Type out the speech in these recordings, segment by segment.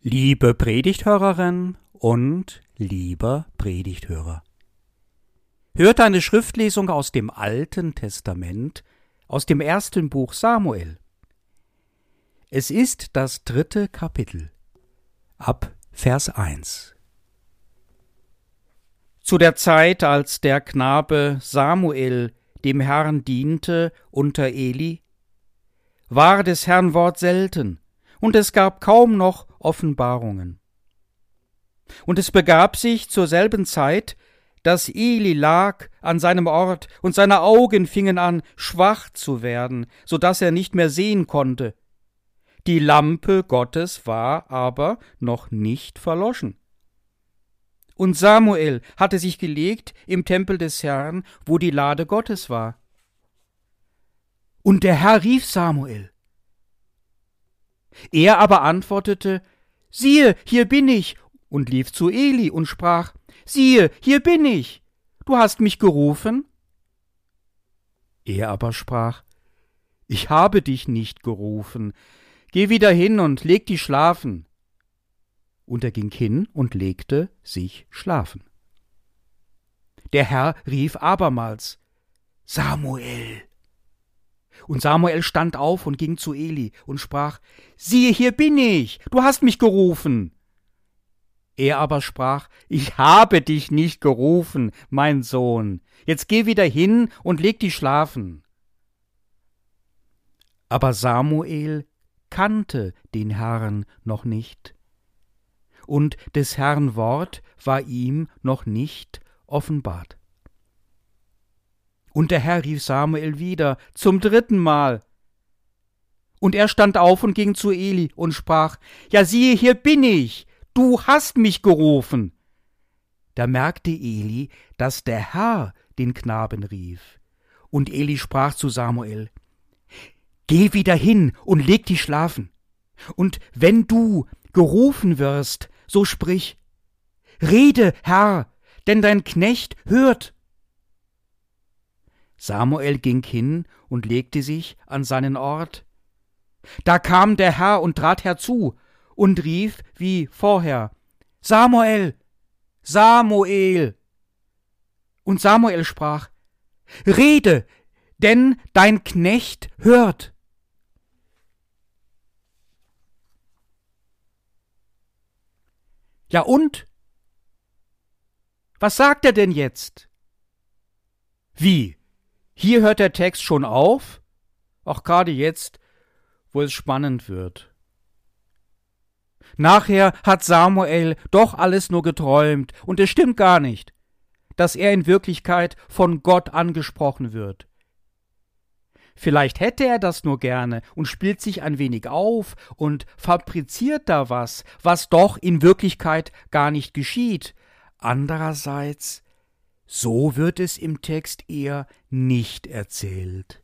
Liebe Predigthörerin und lieber Predigthörer. Hört eine Schriftlesung aus dem Alten Testament, aus dem ersten Buch Samuel. Es ist das dritte Kapitel, ab Vers 1. Zu der Zeit, als der Knabe Samuel dem Herrn diente unter Eli, war des Herrn Wort selten, und es gab kaum noch Offenbarungen. Und es begab sich zur selben Zeit, dass Eli lag an seinem Ort, und seine Augen fingen an, schwach zu werden, so dass er nicht mehr sehen konnte. Die Lampe Gottes war aber noch nicht verloschen. Und Samuel hatte sich gelegt im Tempel des Herrn, wo die Lade Gottes war. Und der Herr rief Samuel. Er aber antwortete, Siehe, hier bin ich, und lief zu Eli und sprach, Siehe, hier bin ich, du hast mich gerufen? Er aber sprach, Ich habe dich nicht gerufen, geh wieder hin und leg dich schlafen. Und er ging hin und legte sich schlafen. Der Herr rief abermals, Samuel. Und Samuel stand auf und ging zu Eli und sprach, Siehe, hier bin ich, du hast mich gerufen. Er aber sprach, Ich habe dich nicht gerufen, mein Sohn, jetzt geh wieder hin und leg dich schlafen. Aber Samuel kannte den Herrn noch nicht, und des Herrn Wort war ihm noch nicht offenbart. Und der Herr rief Samuel wieder zum dritten Mal. Und er stand auf und ging zu Eli und sprach, Ja siehe, hier bin ich, du hast mich gerufen. Da merkte Eli, dass der Herr den Knaben rief. Und Eli sprach zu Samuel, Geh wieder hin und leg dich schlafen. Und wenn du gerufen wirst, so sprich, Rede, Herr, denn dein Knecht hört. Samuel ging hin und legte sich an seinen Ort. Da kam der Herr und trat herzu und rief wie vorher Samuel, Samuel. Und Samuel sprach Rede, denn dein Knecht hört. Ja und? Was sagt er denn jetzt? Wie? Hier hört der Text schon auf, auch gerade jetzt, wo es spannend wird. Nachher hat Samuel doch alles nur geträumt, und es stimmt gar nicht, dass er in Wirklichkeit von Gott angesprochen wird. Vielleicht hätte er das nur gerne und spielt sich ein wenig auf und fabriziert da was, was doch in Wirklichkeit gar nicht geschieht. Andererseits so wird es im Text eher nicht erzählt,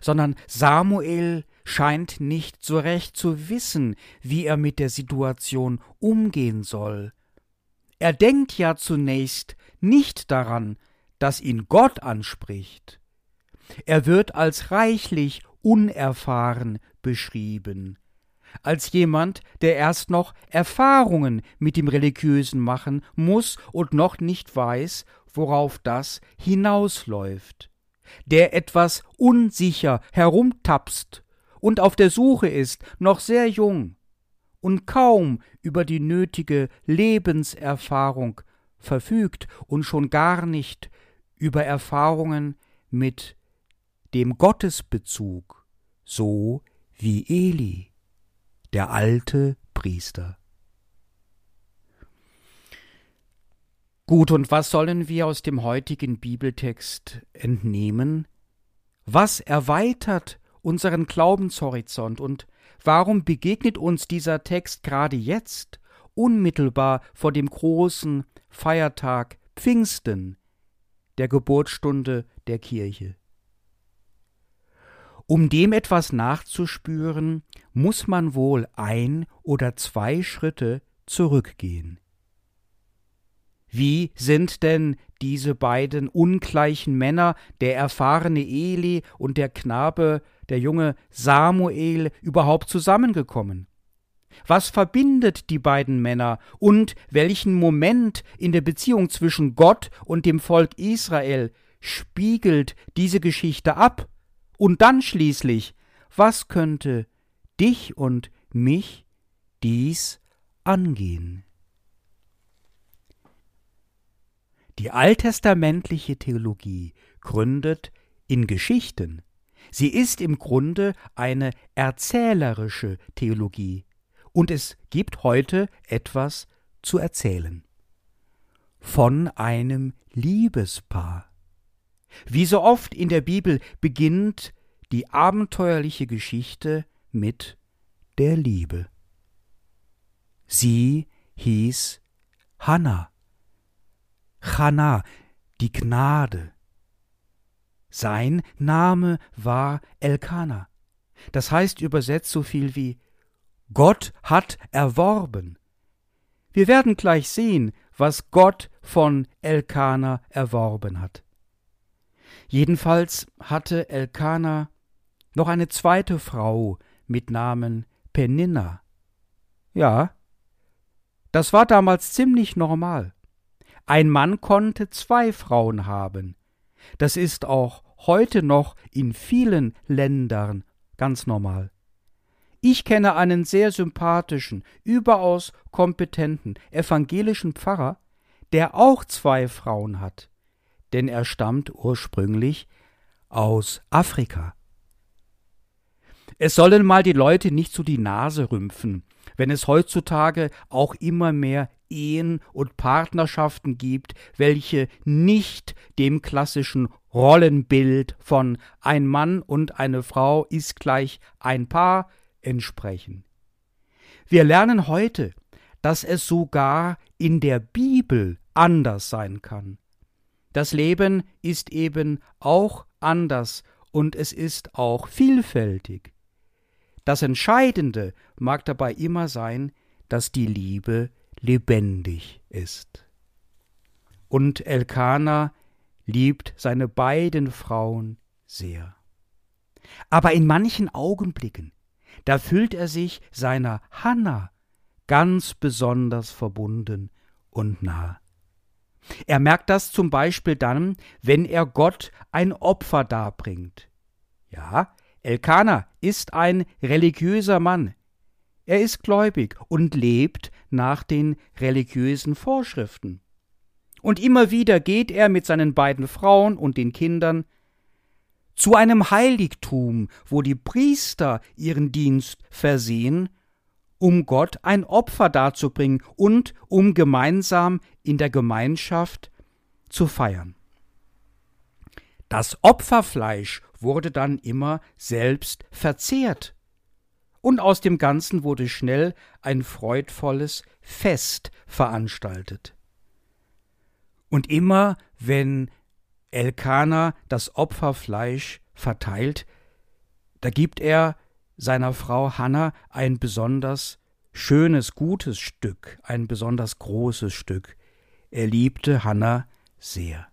sondern Samuel scheint nicht so recht zu wissen, wie er mit der Situation umgehen soll. Er denkt ja zunächst nicht daran, dass ihn Gott anspricht. Er wird als reichlich unerfahren beschrieben, als jemand, der erst noch Erfahrungen mit dem Religiösen machen muss und noch nicht weiß, worauf das hinausläuft, der etwas unsicher herumtapst und auf der Suche ist, noch sehr jung und kaum über die nötige Lebenserfahrung verfügt und schon gar nicht über Erfahrungen mit dem Gottesbezug, so wie Eli, der alte Priester. Gut, und was sollen wir aus dem heutigen Bibeltext entnehmen? Was erweitert unseren Glaubenshorizont und warum begegnet uns dieser Text gerade jetzt, unmittelbar vor dem großen Feiertag Pfingsten, der Geburtsstunde der Kirche? Um dem etwas nachzuspüren, muss man wohl ein oder zwei Schritte zurückgehen. Wie sind denn diese beiden ungleichen Männer, der erfahrene Eli und der Knabe, der junge Samuel, überhaupt zusammengekommen? Was verbindet die beiden Männer und welchen Moment in der Beziehung zwischen Gott und dem Volk Israel spiegelt diese Geschichte ab? Und dann schließlich, was könnte dich und mich dies angehen? Die alttestamentliche Theologie gründet in Geschichten. Sie ist im Grunde eine erzählerische Theologie, und es gibt heute etwas zu erzählen. Von einem Liebespaar. Wie so oft in der Bibel beginnt die abenteuerliche Geschichte mit der Liebe. Sie hieß Hannah. Hannah, die Gnade. Sein Name war Elkana. Das heißt übersetzt so viel wie Gott hat erworben. Wir werden gleich sehen, was Gott von Elkana erworben hat. Jedenfalls hatte Elkana noch eine zweite Frau mit Namen Peninna. Ja, das war damals ziemlich normal. Ein Mann konnte zwei Frauen haben. Das ist auch heute noch in vielen Ländern ganz normal. Ich kenne einen sehr sympathischen, überaus kompetenten evangelischen Pfarrer, der auch zwei Frauen hat, denn er stammt ursprünglich aus Afrika. Es sollen mal die Leute nicht so die Nase rümpfen, wenn es heutzutage auch immer mehr Ehen und Partnerschaften gibt, welche nicht dem klassischen Rollenbild von ein Mann und eine Frau ist gleich ein Paar entsprechen. Wir lernen heute, dass es sogar in der Bibel anders sein kann. Das Leben ist eben auch anders und es ist auch vielfältig. Das Entscheidende mag dabei immer sein, dass die Liebe lebendig ist. Und Elkana liebt seine beiden Frauen sehr. Aber in manchen Augenblicken, da fühlt er sich seiner Hanna ganz besonders verbunden und nah. Er merkt das zum Beispiel dann, wenn er Gott ein Opfer darbringt. Ja, Elkanah ist ein religiöser Mann. Er ist gläubig und lebt nach den religiösen Vorschriften. Und immer wieder geht er mit seinen beiden Frauen und den Kindern zu einem Heiligtum, wo die Priester ihren Dienst versehen, um Gott ein Opfer darzubringen und um gemeinsam in der Gemeinschaft zu feiern. Das Opferfleisch wurde dann immer selbst verzehrt. Und aus dem Ganzen wurde schnell ein freudvolles Fest veranstaltet. Und immer, wenn Elkanah das Opferfleisch verteilt, da gibt er seiner Frau Hanna ein besonders schönes, gutes Stück, ein besonders großes Stück. Er liebte Hanna sehr.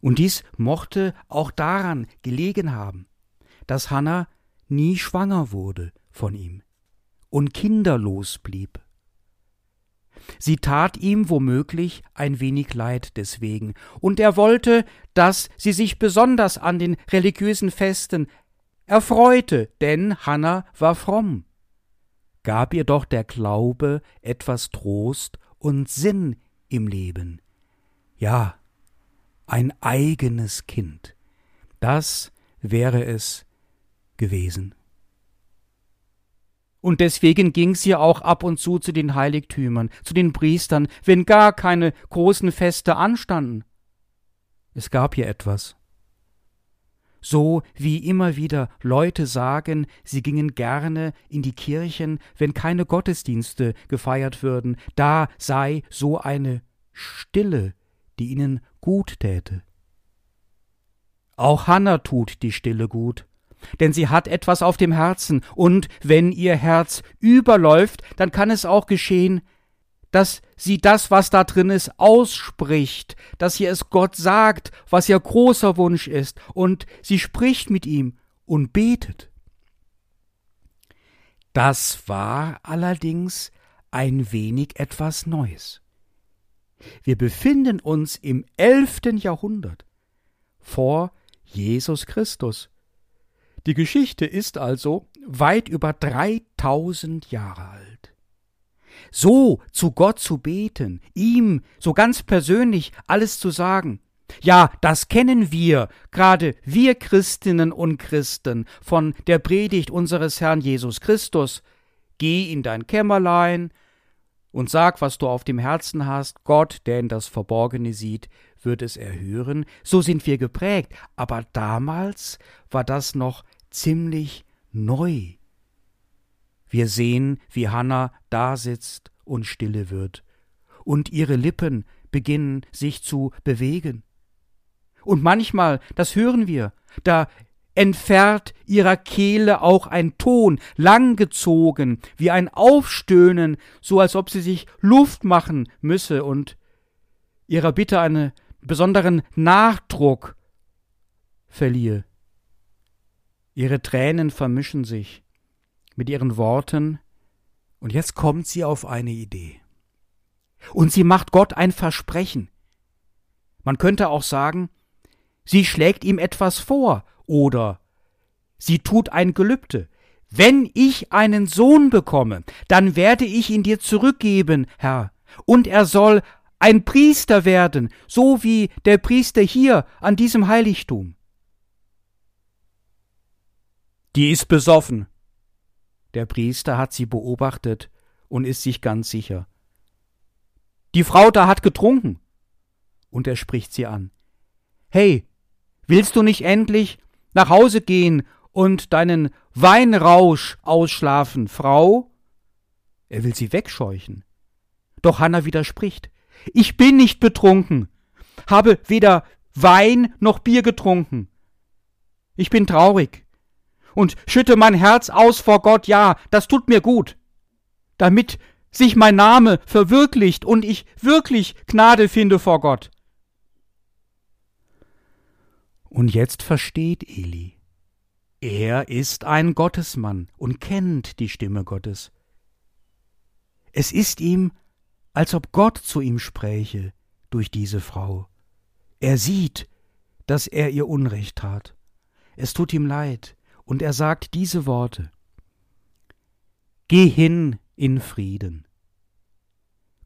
Und dies mochte auch daran gelegen haben, dass Hannah nie schwanger wurde von ihm und kinderlos blieb. Sie tat ihm womöglich ein wenig leid deswegen, und er wollte, dass sie sich besonders an den religiösen Festen erfreute, denn Hannah war fromm. Gab ihr doch der Glaube etwas Trost und Sinn im Leben. Ja, ein eigenes Kind. Das wäre es gewesen. Und deswegen ging sie auch ab und zu zu den Heiligtümern, zu den Priestern, wenn gar keine großen Feste anstanden. Es gab hier etwas. So wie immer wieder Leute sagen, sie gingen gerne in die Kirchen, wenn keine Gottesdienste gefeiert würden, da sei so eine Stille, die ihnen gut täte. Auch Hannah tut die Stille gut, denn sie hat etwas auf dem Herzen, und wenn ihr Herz überläuft, dann kann es auch geschehen, dass sie das, was da drin ist, ausspricht, dass sie es Gott sagt, was ihr großer Wunsch ist, und sie spricht mit ihm und betet. Das war allerdings ein wenig etwas Neues. Wir befinden uns im elften Jahrhundert vor Jesus Christus. Die Geschichte ist also weit über 3000 Jahre alt. So zu Gott zu beten, ihm so ganz persönlich alles zu sagen, ja, das kennen wir, gerade wir Christinnen und Christen, von der Predigt unseres Herrn Jesus Christus. Geh in dein Kämmerlein und sag, was du auf dem Herzen hast. Gott, der in das Verborgene sieht, wird es erhören. So sind wir geprägt. Aber damals war das noch ziemlich neu. Wir sehen, wie Hannah da sitzt und stille wird, und ihre Lippen beginnen sich zu bewegen. Und manchmal, das hören wir, da entfernt ihrer Kehle auch ein Ton, langgezogen, wie ein Aufstöhnen, so als ob sie sich Luft machen müsse und ihrer Bitte einen besonderen Nachdruck verliehe. Ihre Tränen vermischen sich mit ihren Worten, und jetzt kommt sie auf eine Idee. Und sie macht Gott ein Versprechen. Man könnte auch sagen, sie schlägt ihm etwas vor oder sie tut ein Gelübde. Wenn ich einen Sohn bekomme, dann werde ich ihn dir zurückgeben, Herr, und er soll ein Priester werden, so wie der Priester hier an diesem Heiligtum. Die ist besoffen. Der Priester hat sie beobachtet und ist sich ganz sicher. Die Frau da hat getrunken. Und er spricht sie an. Hey, willst du nicht endlich nach Hause gehen und deinen Weinrausch ausschlafen, Frau? Er will sie wegscheuchen. Doch Hanna widerspricht. Ich bin nicht betrunken, habe weder Wein noch Bier getrunken. Ich bin traurig und schütte mein Herz aus vor Gott, ja, das tut mir gut, damit sich mein Name verwirklicht und ich wirklich Gnade finde vor Gott. Und jetzt versteht Eli. Er ist ein Gottesmann und kennt die Stimme Gottes. Es ist ihm, als ob Gott zu ihm spräche durch diese Frau. Er sieht, dass er ihr Unrecht tat. Es tut ihm leid, und er sagt diese Worte Geh hin in Frieden.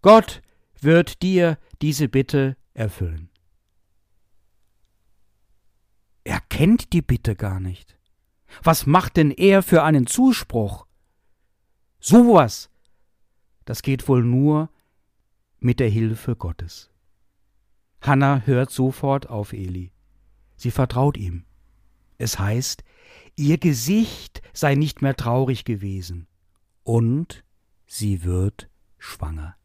Gott wird dir diese Bitte erfüllen. Er kennt die Bitte gar nicht. Was macht denn er für einen Zuspruch? Sowas, das geht wohl nur mit der Hilfe Gottes. Hannah hört sofort auf Eli. Sie vertraut ihm. Es heißt, ihr Gesicht sei nicht mehr traurig gewesen, und sie wird schwanger.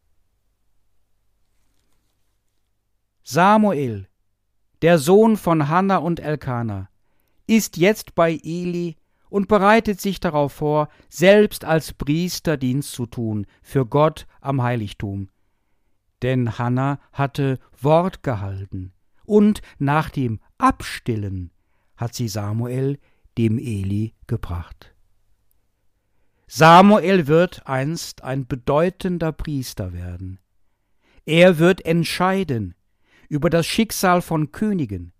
Samuel, der Sohn von Hanna und Elkana, ist jetzt bei Eli und bereitet sich darauf vor, selbst als Priester Dienst zu tun für Gott am Heiligtum. Denn Hanna hatte Wort gehalten, und nach dem Abstillen hat sie Samuel dem Eli gebracht. Samuel wird einst ein bedeutender Priester werden. Er wird entscheiden über das Schicksal von Königen.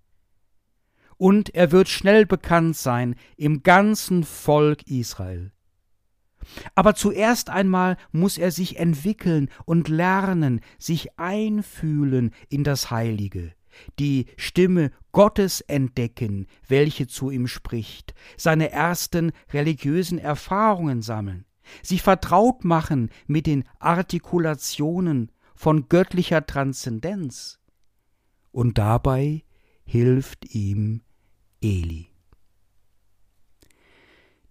Und er wird schnell bekannt sein im ganzen Volk Israel. Aber zuerst einmal muss er sich entwickeln und lernen, sich einfühlen in das Heilige die Stimme Gottes entdecken, welche zu ihm spricht, seine ersten religiösen Erfahrungen sammeln, sich vertraut machen mit den Artikulationen von göttlicher Transzendenz. Und dabei hilft ihm Eli.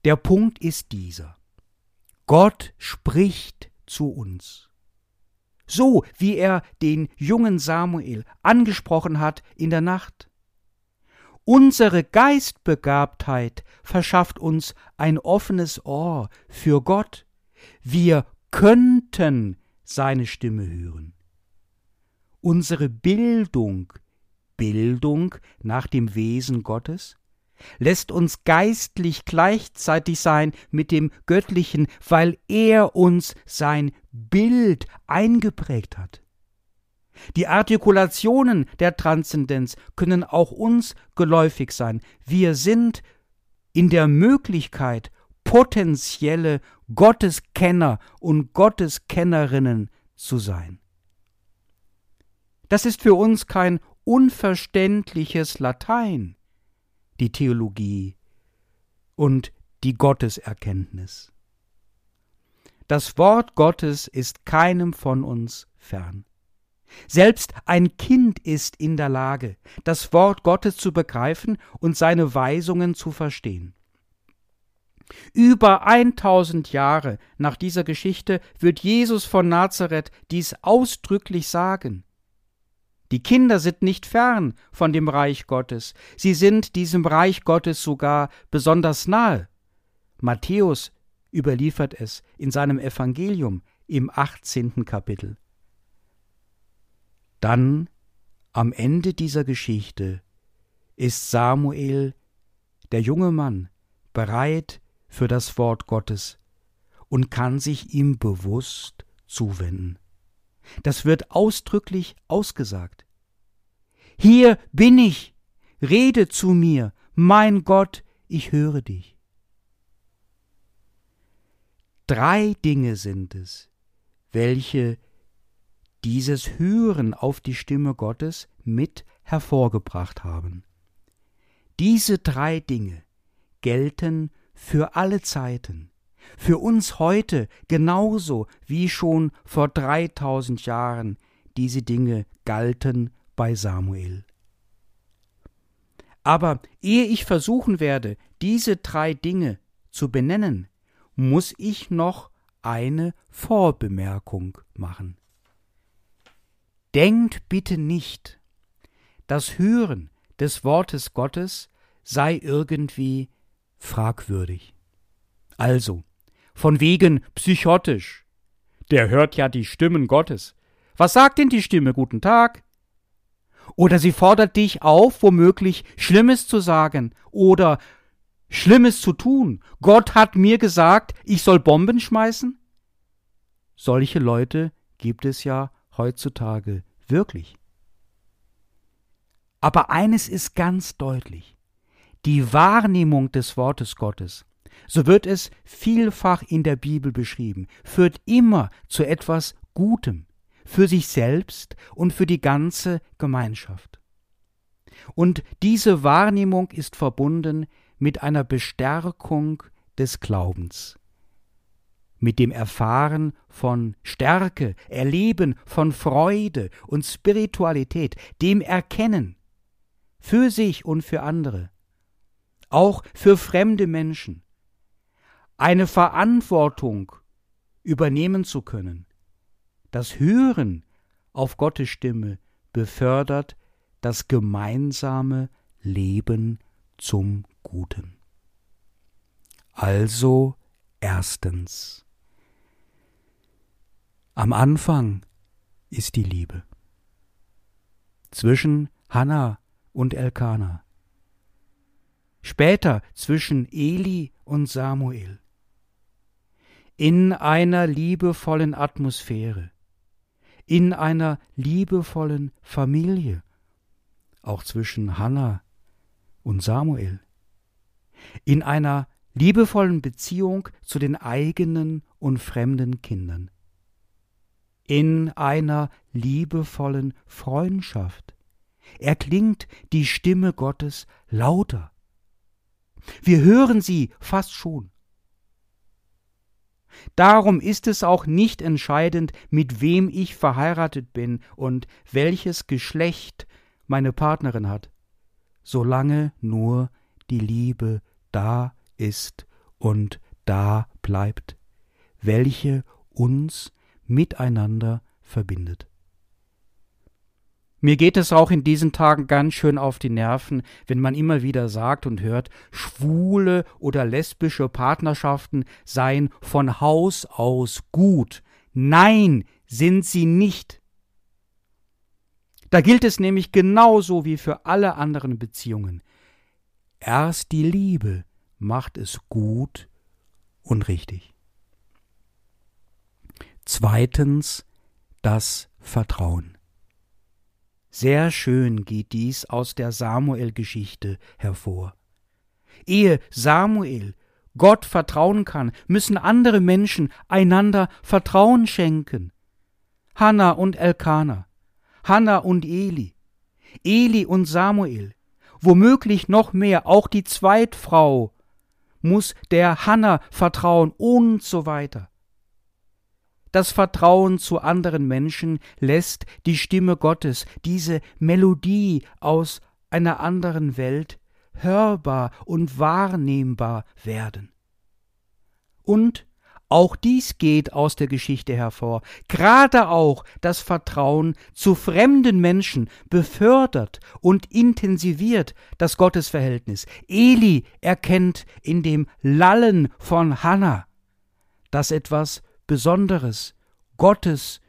Der Punkt ist dieser. Gott spricht zu uns so wie er den jungen Samuel angesprochen hat in der Nacht. Unsere Geistbegabtheit verschafft uns ein offenes Ohr für Gott. Wir könnten seine Stimme hören. Unsere Bildung, Bildung nach dem Wesen Gottes, lässt uns geistlich gleichzeitig sein mit dem Göttlichen, weil er uns sein Bild eingeprägt hat. Die Artikulationen der Transzendenz können auch uns geläufig sein. Wir sind in der Möglichkeit, potenzielle Gotteskenner und Gotteskennerinnen zu sein. Das ist für uns kein unverständliches Latein, die Theologie und die Gotteserkenntnis. Das Wort Gottes ist keinem von uns fern. Selbst ein Kind ist in der Lage, das Wort Gottes zu begreifen und seine Weisungen zu verstehen. Über 1000 Jahre nach dieser Geschichte wird Jesus von Nazareth dies ausdrücklich sagen. Die Kinder sind nicht fern von dem Reich Gottes, sie sind diesem Reich Gottes sogar besonders nahe. Matthäus überliefert es in seinem Evangelium im 18. Kapitel. Dann, am Ende dieser Geschichte, ist Samuel, der junge Mann, bereit für das Wort Gottes und kann sich ihm bewusst zuwenden. Das wird ausdrücklich ausgesagt. Hier bin ich, rede zu mir, mein Gott, ich höre dich. Drei Dinge sind es, welche dieses Hören auf die Stimme Gottes mit hervorgebracht haben. Diese drei Dinge gelten für alle Zeiten, für uns heute genauso wie schon vor dreitausend Jahren diese Dinge galten bei Samuel. Aber ehe ich versuchen werde, diese drei Dinge zu benennen, muss ich noch eine Vorbemerkung machen. Denkt bitte nicht, das Hören des Wortes Gottes sei irgendwie fragwürdig. Also, von wegen psychotisch. Der hört ja die Stimmen Gottes. Was sagt denn die Stimme? Guten Tag. Oder sie fordert dich auf, womöglich Schlimmes zu sagen oder Schlimmes zu tun. Gott hat mir gesagt, ich soll Bomben schmeißen? Solche Leute gibt es ja heutzutage wirklich. Aber eines ist ganz deutlich. Die Wahrnehmung des Wortes Gottes, so wird es vielfach in der Bibel beschrieben, führt immer zu etwas Gutem, für sich selbst und für die ganze Gemeinschaft. Und diese Wahrnehmung ist verbunden mit einer Bestärkung des Glaubens mit dem Erfahren von Stärke, Erleben von Freude und Spiritualität, dem Erkennen für sich und für andere, auch für fremde Menschen, eine Verantwortung übernehmen zu können. Das Hören auf Gottes Stimme befördert das gemeinsame Leben zum Guten. Also erstens am Anfang ist die Liebe. Zwischen Hannah und Elkana. Später zwischen Eli und Samuel. In einer liebevollen Atmosphäre. In einer liebevollen Familie. Auch zwischen Hannah und Samuel. In einer liebevollen Beziehung zu den eigenen und fremden Kindern in einer liebevollen Freundschaft. Erklingt die Stimme Gottes lauter. Wir hören sie fast schon. Darum ist es auch nicht entscheidend, mit wem ich verheiratet bin und welches Geschlecht meine Partnerin hat, solange nur die Liebe da ist und da bleibt, welche uns miteinander verbindet. Mir geht es auch in diesen Tagen ganz schön auf die Nerven, wenn man immer wieder sagt und hört, schwule oder lesbische Partnerschaften seien von Haus aus gut. Nein, sind sie nicht. Da gilt es nämlich genauso wie für alle anderen Beziehungen. Erst die Liebe macht es gut und richtig. Zweitens das Vertrauen. Sehr schön geht dies aus der Samuel-Geschichte hervor. Ehe Samuel Gott vertrauen kann, müssen andere Menschen einander Vertrauen schenken. Hannah und Elkana, Hannah und Eli, Eli und Samuel, womöglich noch mehr, auch die Zweitfrau muss der Hannah vertrauen und so weiter. Das Vertrauen zu anderen Menschen lässt die Stimme Gottes, diese Melodie aus einer anderen Welt, hörbar und wahrnehmbar werden. Und auch dies geht aus der Geschichte hervor. Gerade auch das Vertrauen zu fremden Menschen befördert und intensiviert das Gottesverhältnis. Eli erkennt in dem Lallen von Hannah, dass etwas Besonderes, Gottes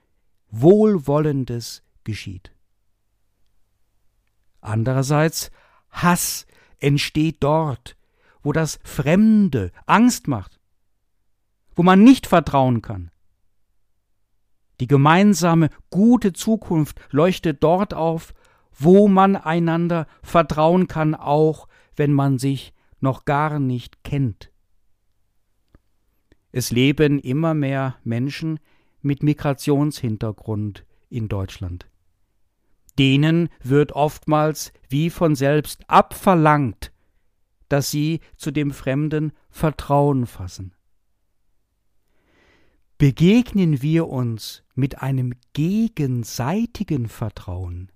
Wohlwollendes geschieht. Andererseits Hass entsteht dort, wo das Fremde Angst macht, wo man nicht vertrauen kann. Die gemeinsame gute Zukunft leuchtet dort auf, wo man einander vertrauen kann, auch wenn man sich noch gar nicht kennt. Es leben immer mehr Menschen mit Migrationshintergrund in Deutschland. Denen wird oftmals wie von selbst abverlangt, dass sie zu dem Fremden Vertrauen fassen. Begegnen wir uns mit einem gegenseitigen Vertrauen,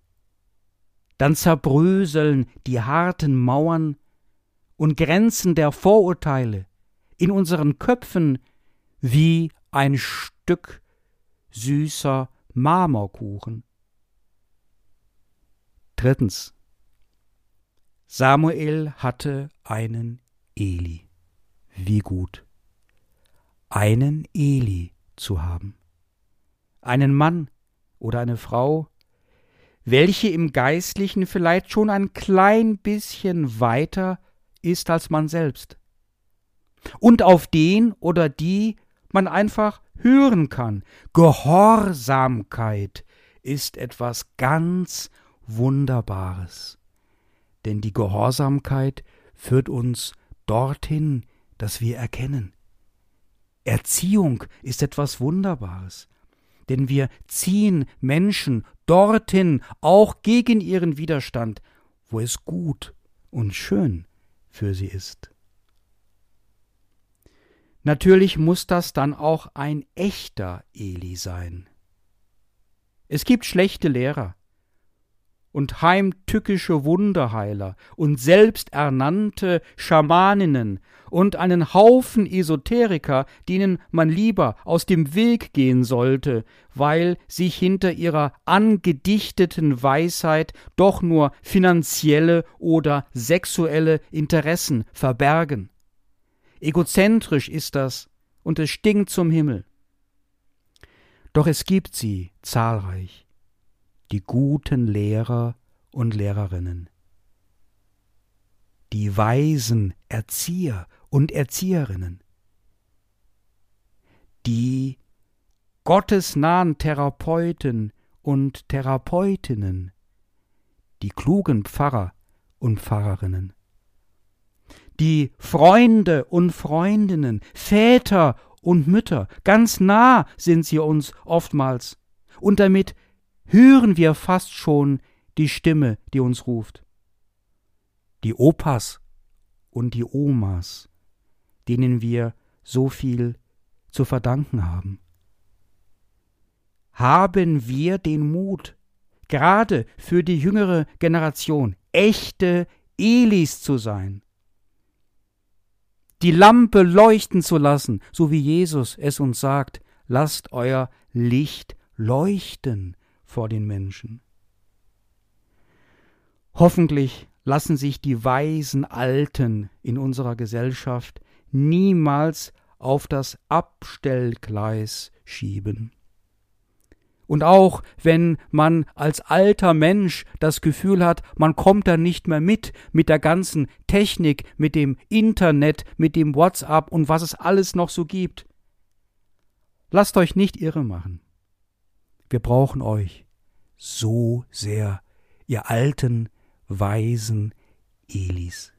dann zerbröseln die harten Mauern und Grenzen der Vorurteile in unseren Köpfen wie ein Stück süßer Marmorkuchen. Drittens. Samuel hatte einen Eli. Wie gut. Einen Eli zu haben. Einen Mann oder eine Frau, welche im Geistlichen vielleicht schon ein klein bisschen weiter ist als man selbst. Und auf den oder die man einfach hören kann. Gehorsamkeit ist etwas ganz Wunderbares. Denn die Gehorsamkeit führt uns dorthin, dass wir erkennen. Erziehung ist etwas Wunderbares. Denn wir ziehen Menschen dorthin, auch gegen ihren Widerstand, wo es gut und schön für sie ist. Natürlich muss das dann auch ein echter Eli sein. Es gibt schlechte Lehrer und heimtückische Wunderheiler und selbsternannte Schamaninnen und einen Haufen Esoteriker, denen man lieber aus dem Weg gehen sollte, weil sich hinter ihrer angedichteten Weisheit doch nur finanzielle oder sexuelle Interessen verbergen. Egozentrisch ist das, und es stinkt zum Himmel. Doch es gibt sie zahlreich, die guten Lehrer und Lehrerinnen, die weisen Erzieher und Erzieherinnen, die gottesnahen Therapeuten und Therapeutinnen, die klugen Pfarrer und Pfarrerinnen die Freunde und Freundinnen, Väter und Mütter, ganz nah sind sie uns oftmals, und damit hören wir fast schon die Stimme, die uns ruft. Die Opas und die Omas, denen wir so viel zu verdanken haben. Haben wir den Mut, gerade für die jüngere Generation, echte Elis zu sein, die Lampe leuchten zu lassen, so wie Jesus es uns sagt, lasst euer Licht leuchten vor den Menschen. Hoffentlich lassen sich die weisen Alten in unserer Gesellschaft niemals auf das Abstellgleis schieben. Und auch wenn man als alter Mensch das Gefühl hat, man kommt da nicht mehr mit, mit der ganzen Technik, mit dem Internet, mit dem WhatsApp und was es alles noch so gibt. Lasst euch nicht irre machen. Wir brauchen euch so sehr, ihr alten, weisen Elis.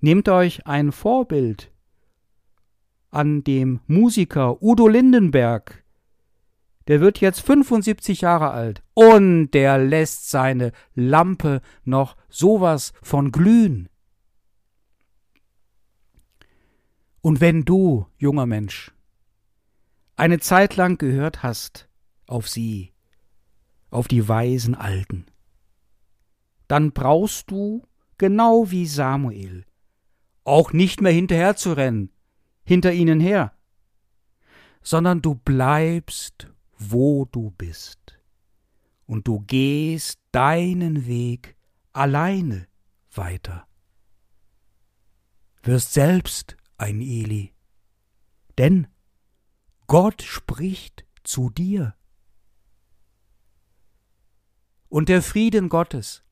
Nehmt euch ein Vorbild an dem Musiker Udo Lindenberg, der wird jetzt 75 Jahre alt und der lässt seine Lampe noch sowas von glühen. Und wenn du, junger Mensch, eine Zeit lang gehört hast auf sie, auf die weisen Alten, dann brauchst du, genau wie Samuel, auch nicht mehr hinterher zu rennen, hinter ihnen her, sondern du bleibst wo du bist, und du gehst deinen Weg alleine weiter. Wirst selbst ein Eli, denn Gott spricht zu dir. Und der Frieden Gottes,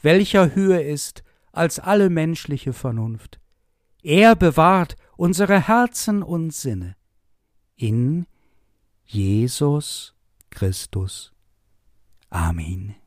welcher höher ist als alle menschliche Vernunft, er bewahrt unsere Herzen und Sinne in Jesus Christus. Amen.